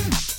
Mm-hmm.